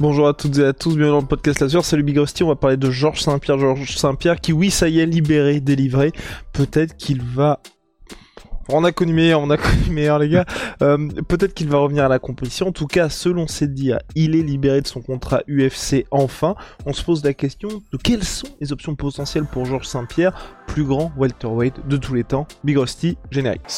Bonjour à toutes et à tous, bienvenue dans le podcast La Sueur. Salut Big Rusty, on va parler de Georges Saint-Pierre. Georges Saint-Pierre qui, oui, ça y est, libéré, délivré. Peut-être qu'il va on a connu meilleur, on a connu meilleur les gars. Euh, peut-être qu'il va revenir à la compétition. En tout cas, selon ses dires, il est libéré de son contrat UFC enfin. On se pose la question de quelles sont les options potentielles pour Georges Saint-Pierre, plus grand welterweight de tous les temps. Big Rusty, générique.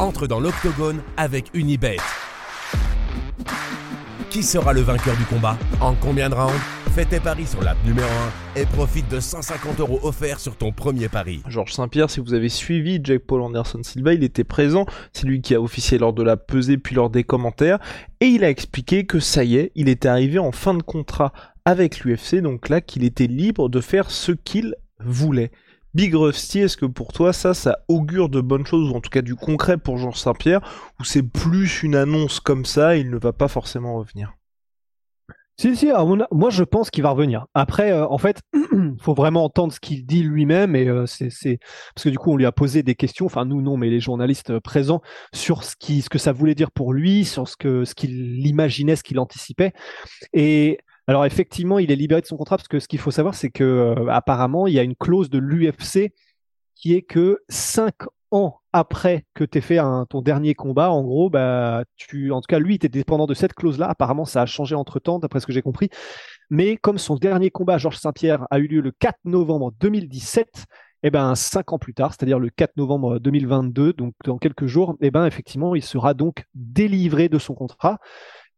Entre dans l'octogone avec Unibet. Qui sera le vainqueur du combat En combien de rounds Fais tes paris sur l'app numéro 1 et profite de 150 euros offerts sur ton premier pari. Georges Saint-Pierre, si vous avez suivi Jake Paul Anderson Silva, il était présent. C'est lui qui a officié lors de la pesée puis lors des commentaires. Et il a expliqué que ça y est, il était arrivé en fin de contrat avec l'UFC, donc là qu'il était libre de faire ce qu'il voulait. Big Rusty, est-ce que pour toi ça, ça augure de bonnes choses, ou en tout cas du concret pour Georges Saint-Pierre, ou c'est plus une annonce comme ça, il ne va pas forcément revenir? Si, si, moi je pense qu'il va revenir. Après, euh, en fait, faut vraiment entendre ce qu'il dit lui-même et euh, c'est parce que du coup on lui a posé des questions, enfin nous non, mais les journalistes euh, présents sur ce qui, ce que ça voulait dire pour lui, sur ce que, ce qu'il imaginait, ce qu'il anticipait. Et alors effectivement, il est libéré de son contrat parce que ce qu'il faut savoir, c'est que apparemment il y a une clause de l'UFC qui est que cinq ans après que tu fait ton dernier combat, en gros, bah, tu, en tout cas, lui, tu es dépendant de cette clause-là. Apparemment, ça a changé entre temps, d'après ce que j'ai compris. Mais comme son dernier combat, Georges Saint-Pierre, a eu lieu le 4 novembre 2017, et eh ben, cinq ans plus tard, c'est-à-dire le 4 novembre 2022, donc dans quelques jours, eh ben, effectivement, il sera donc délivré de son contrat.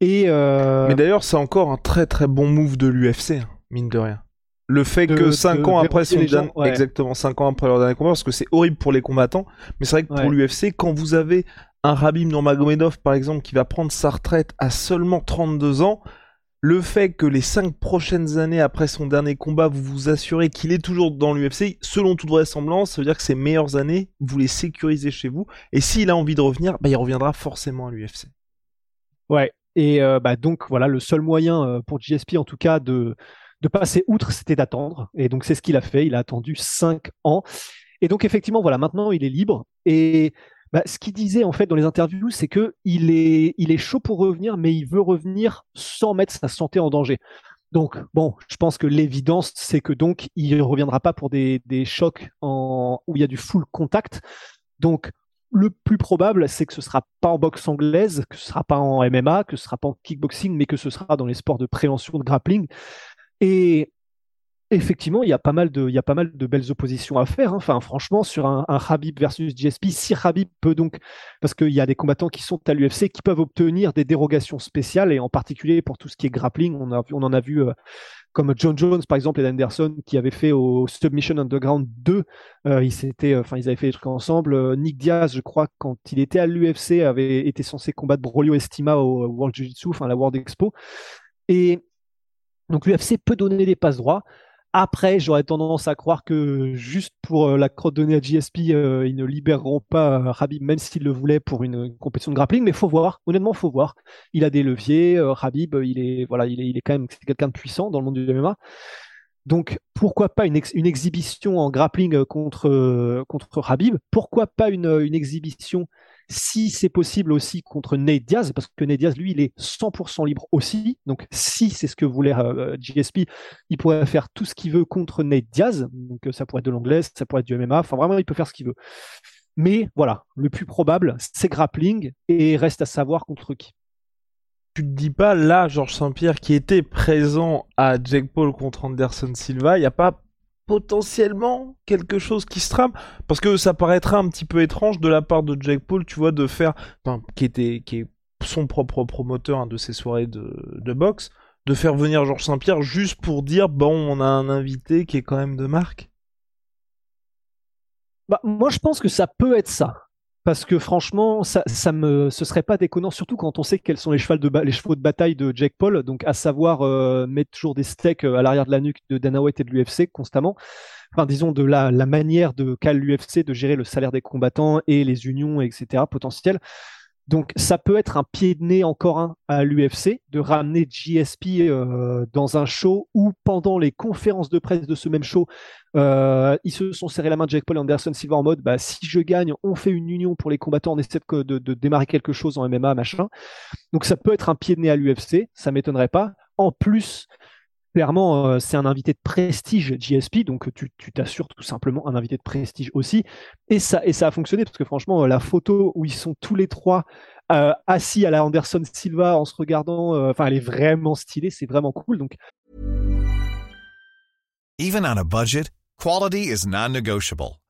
Et euh, Mais d'ailleurs, c'est encore un très très bon move de l'UFC, hein, mine de rien. Le fait que 5 ans après son dernier... exactement 5 ans après leur dernier combat, parce que c'est horrible pour les combattants, mais c'est vrai que pour l'UFC, quand vous avez un Rabim Nurmagomedov par exemple qui va prendre sa retraite à seulement 32 ans, le fait que les 5 prochaines années après son dernier combat, vous vous assurez qu'il est toujours dans l'UFC, selon toute vraisemblance, ça veut dire que ces meilleures années, vous les sécurisez chez vous, et s'il a envie de revenir, bah, il reviendra forcément à l'UFC. Ouais, et euh, bah, donc voilà, le seul moyen euh, pour GSP en tout cas de de passer outre, c'était d'attendre. Et donc, c'est ce qu'il a fait. Il a attendu cinq ans. Et donc, effectivement, voilà, maintenant, il est libre. Et bah, ce qu'il disait, en fait, dans les interviews, c'est que il est, il est chaud pour revenir, mais il veut revenir sans mettre sa santé en danger. Donc, bon, je pense que l'évidence, c'est que donc, il reviendra pas pour des, des chocs où il y a du full contact. Donc, le plus probable, c'est que ce sera pas en boxe anglaise, que ce sera pas en MMA, que ce sera pas en kickboxing, mais que ce sera dans les sports de préhension, de grappling. Et effectivement, il y a pas mal de, il y a pas mal de belles oppositions à faire. Hein. Enfin, franchement, sur un, un, Habib versus GSP, si Habib peut donc, parce qu'il y a des combattants qui sont à l'UFC qui peuvent obtenir des dérogations spéciales et en particulier pour tout ce qui est grappling, on, a, on en a vu. Euh, comme John Jones par exemple et Anderson qui avaient fait au Submission Underground 2, euh, ils, enfin, ils avaient fait des trucs ensemble. Nick Diaz, je crois, quand il était à l'UFC, avait été censé combattre Brolio Estima au World Jiu-Jitsu, enfin la World Expo. Et donc l'UFC peut donner des passes droits. Après, j'aurais tendance à croire que juste pour euh, la crotte donnée à GSP, euh, ils ne libéreront pas euh, Rabib, même s'ils le voulaient pour une, compétition de grappling. Mais faut voir. Honnêtement, faut voir. Il a des leviers. Rabib, il est voilà, il est, quand même quelqu'un de puissant dans le monde du MMA. Donc pourquoi pas une, exhibition en grappling contre contre Rabib Pourquoi pas une, une exhibition si c'est possible aussi contre Nate Diaz, parce que Nate Diaz, lui, il est 100% libre aussi. Donc, si c'est ce que voulait euh, GSP, il pourrait faire tout ce qu'il veut contre Nate Diaz. Donc, euh, ça pourrait être de l'anglaise, ça pourrait être du MMA. Enfin, vraiment, il peut faire ce qu'il veut. Mais voilà, le plus probable, c'est grappling et reste à savoir contre qui. Tu te dis pas là, Georges Saint-Pierre, qui était présent à Jake Paul contre Anderson Silva, il n'y a pas potentiellement quelque chose qui se trame parce que ça paraîtrait un petit peu étrange de la part de Jake Paul tu vois de faire enfin, qui était qui est son propre promoteur hein, de ses soirées de, de boxe de faire venir Georges Saint-Pierre juste pour dire bon, on a un invité qui est quand même de marque bah, moi, je pense que ça peut être ça. Parce que franchement, ça, ça me, ce serait pas déconnant, surtout quand on sait quels sont les, chevaux de, bataille de Jake Paul, donc à savoir euh, mettre toujours des steaks euh, à l'arrière de la nuque de Dana White et de l'UFC constamment. Enfin, disons de la, la manière de qu'a l'UFC de gérer le salaire des combattants et les unions, etc. potentielles. Donc ça peut être un pied de nez encore à l'UFC de ramener GSP euh, dans un show où pendant les conférences de presse de ce même show, euh, ils se sont serrés la main de Jake Paul et Anderson Silva en mode bah, si je gagne, on fait une union pour les combattants, on essaie de démarrer quelque chose en MMA, machin. Donc ça peut être un pied de nez à l'UFC, ça m'étonnerait pas. En plus, clairement, euh, c'est un invité de prestige GSP, donc tu t'assures tout simplement un invité de prestige aussi. Et ça, a fonctionné parce que franchement, la photo où ils sont tous les trois euh, assis à la Anderson Silva en se regardant, euh, enfin, elle est vraiment stylée, c'est vraiment cool. Donc. Even on a budget, quality is non-negotiable.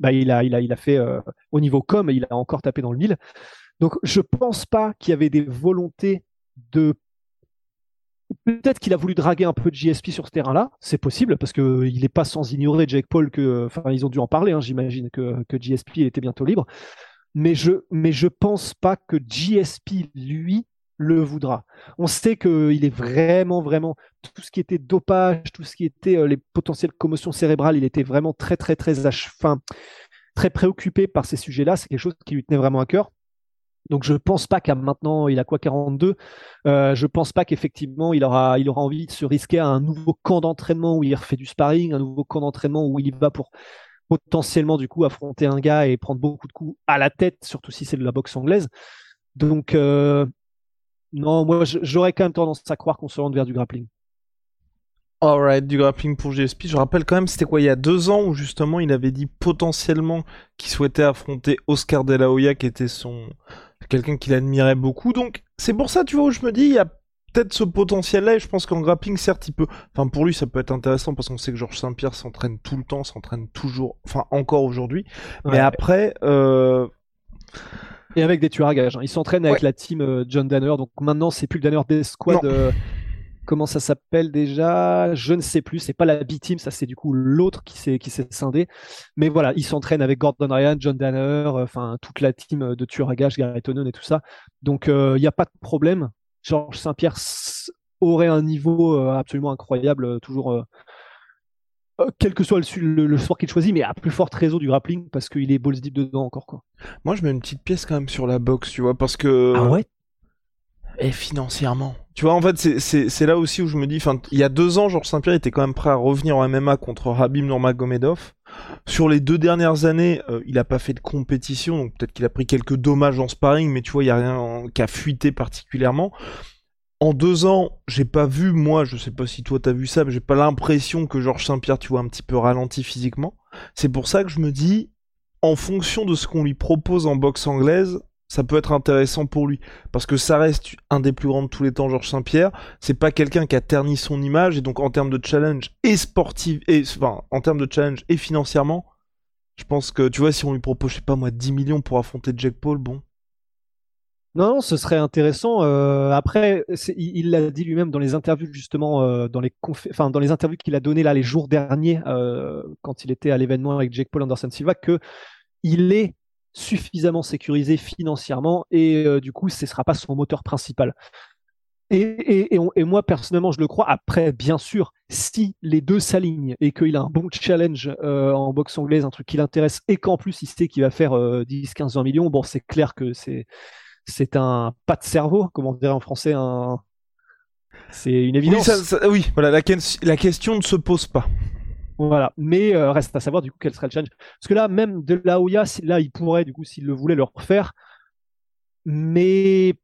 Bah, il, a, il, a, il a fait, euh, au niveau com, il a encore tapé dans le mille. Donc, je pense pas qu'il y avait des volontés de Peut-être qu'il a voulu draguer un peu de JSP sur ce terrain-là, c'est possible, parce qu'il n'est pas sans ignorer Jake Paul que, enfin, ils ont dû en parler, hein, j'imagine que, que JSP était bientôt libre. Mais je, mais je pense pas que JSP, lui, le voudra. On sait qu'il est vraiment, vraiment, tout ce qui était dopage, tout ce qui était euh, les potentielles commotions cérébrales, il était vraiment très, très, très, fin, très préoccupé par ces sujets-là. C'est quelque chose qui lui tenait vraiment à cœur. Donc je pense pas qu'à maintenant, il a quoi 42 euh, Je pense pas qu'effectivement il aura, il aura envie de se risquer à un nouveau camp d'entraînement où il refait du sparring, un nouveau camp d'entraînement où il y va pour potentiellement du coup affronter un gars et prendre beaucoup de coups à la tête, surtout si c'est de la boxe anglaise. Donc euh, non, moi j'aurais quand même tendance à croire qu'on se rende vers du grappling. Alright, du grappling pour GSP. Je rappelle quand même, c'était quoi, il y a deux ans où justement il avait dit potentiellement qu'il souhaitait affronter Oscar De La Hoya, qui était son, quelqu'un qu'il admirait beaucoup. Donc c'est pour ça, tu vois, où je me dis, il y a peut-être ce potentiel-là, et je pense qu'en grappling, certes, il peut... Enfin, pour lui, ça peut être intéressant, parce qu'on sait que Georges Saint-Pierre s'entraîne tout le temps, s'entraîne toujours, enfin, encore aujourd'hui. Mais après... Euh... Et avec des tueurs à gages. Hein. Il s'entraîne avec la team euh, John Danner, donc maintenant, c'est plus le Danner des squads... Euh, comment ça s'appelle déjà? Je ne sais plus. C'est pas la B-Team, ça c'est du coup l'autre qui s'est qui s'est scindé. Mais voilà, il s'entraîne avec Gordon Ryan, John Danner, euh, enfin toute la team de tueurs à gages, Gary Tonon et tout ça. Donc il n'y a pas de problème. Georges Saint-Pierre aurait un niveau euh, absolument incroyable, euh, toujours quel que soit le, sport qu'il choisit, mais à plus forte réseau du grappling parce qu'il est balls deep dedans encore quoi. Moi, je mets une petite pièce quand même sur la boxe, tu vois, parce que. Ah ouais? Et financièrement. Tu vois, en fait, c'est là aussi où je me dis, enfin, il y a deux ans, Georges Saint-Pierre était quand même prêt à revenir en MMA contre Habib Nurmagomedov. Sur les deux dernières années, euh, il a pas fait de compétition, donc peut-être qu'il a pris quelques dommages en sparring, mais tu vois, il y a rien qui a fuité particulièrement. En deux ans, j'ai pas vu, moi, je sais pas si toi t'as vu ça, mais j'ai pas l'impression que Georges Saint-Pierre, tu vois, un petit peu ralenti physiquement. C'est pour ça que je me dis, en fonction de ce qu'on lui propose en boxe anglaise, ça peut être intéressant pour lui. Parce que ça reste un des plus grands de tous les temps Georges Saint-Pierre. C'est pas quelqu'un qui a terni son image et donc en termes de challenge et sportif et enfin en termes de challenge et financièrement je pense que tu vois si on lui propose je sais pas moi 10 millions pour affronter Jack Paul bon non, ce serait intéressant. Euh, après, il l'a dit lui-même dans les interviews justement, euh, dans les interviews qu'il a donné là les jours derniers euh, quand il était à l'événement avec Jake Paul Anderson Silva que il est suffisamment sécurisé financièrement et du coup ce ne sera pas son moteur principal. Et, moi personnellement je le crois. Après bien sûr si les deux s'alignent et qu'il a un bon challenge en boxe anglaise, un truc qui l'intéresse et qu'en plus il sait qu'il va faire 10, 15, 20 millions, bon c'est clair que c'est c'est un pas de cerveau, comme on dirait en français, un c'est une évidence. Oui, oui voilà, la, la question ne se pose pas. Voilà. Mais euh, reste à savoir du coup quel serait le challenge. Parce que là, même de la Oya, là, il pourrait, du coup, s'il le voulait, le refaire. Mais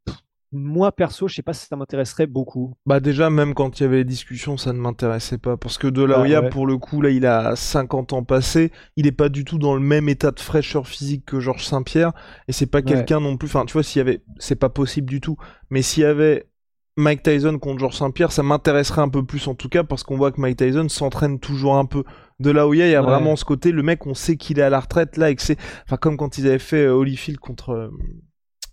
moi perso, je sais pas si ça m'intéresserait beaucoup. Bah déjà, même quand il y avait les discussions, ça ne m'intéressait pas. Parce que De La Hoya, pour le coup, là, il a 50 ans passé. Il est pas du tout dans le même état de fraîcheur physique que Georges Saint-Pierre. Et c'est pas quelqu'un non plus. Enfin, tu vois, s'il y avait. C'est pas possible du tout. Mais s'il y avait Mike Tyson contre Georges Saint-Pierre, ça m'intéresserait un peu plus en tout cas. Parce qu'on voit que Mike Tyson s'entraîne toujours un peu. De La Hoya, il y a vraiment ce côté. Le mec, on sait qu'il est à la retraite là et que c'est. Enfin, comme quand ils avaient fait euh, Holyfield contre.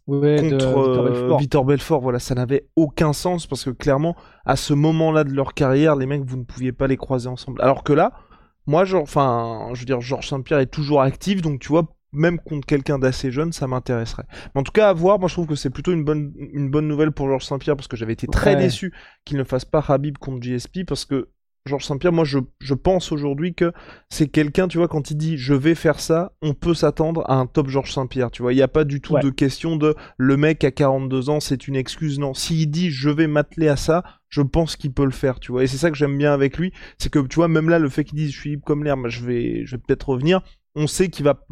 Euh, contre Victor Belfort. Voilà, ça n'avait aucun sens parce que clairement, à ce moment-là de leur carrière, les mecs, vous ne pouviez pas les croiser ensemble. Alors que là, moi, genre, enfin, je veux dire, Georges Saint-Pierre est toujours actif, donc tu vois, même contre quelqu'un d'assez jeune, ça m'intéresserait. Mais en tout cas, à voir, moi je trouve que c'est plutôt une bonne, une bonne nouvelle pour Georges Saint-Pierre parce que j'avais été très déçu qu'il ne fasse pas Habib contre GSP parce que Georges Saint-Pierre, moi je, je pense aujourd'hui que c'est quelqu'un, tu vois, quand il dit je vais faire ça, on peut s'attendre à un top Georges Saint-Pierre, tu vois. Il n'y a pas du tout de question de le mec à 42 ans, c'est une excuse. Non, s'il dit je vais m'atteler à ça, je pense qu'il peut le faire, tu vois. Et c'est ça que j'aime bien avec lui, c'est que tu vois, même là, le fait qu'il dise je suis libre comme l'air, je vais, je vais peut-être revenir, on sait qu'il va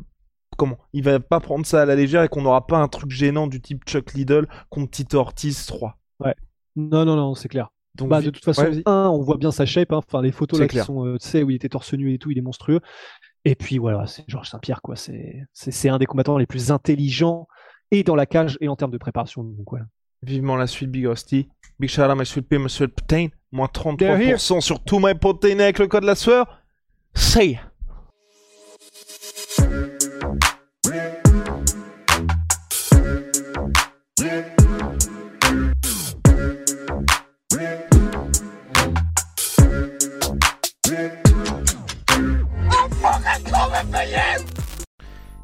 comment Il va pas prendre ça à la légère et qu'on n'aura pas un truc gênant du type Chuck Liddell contre Tito Ortiz 3. Ouais. Non, non, non, c'est clair. Donc, bah, de toute façon, un, on voit bien sa shape, hein. enfin les photos là qui sont, euh, tu sais, où il était torse nu et tout, il est monstrueux. Et puis voilà, c'est Georges Saint-Pierre, quoi. C'est, c'est, un des combattants les plus intelligents et dans la cage et en termes de préparation. Donc Vivement la suite, Big Rusty. Big shout out, monsieur le monsieur putain. Moins 33% sur tous mes protéines avec le code de la sueur. Say!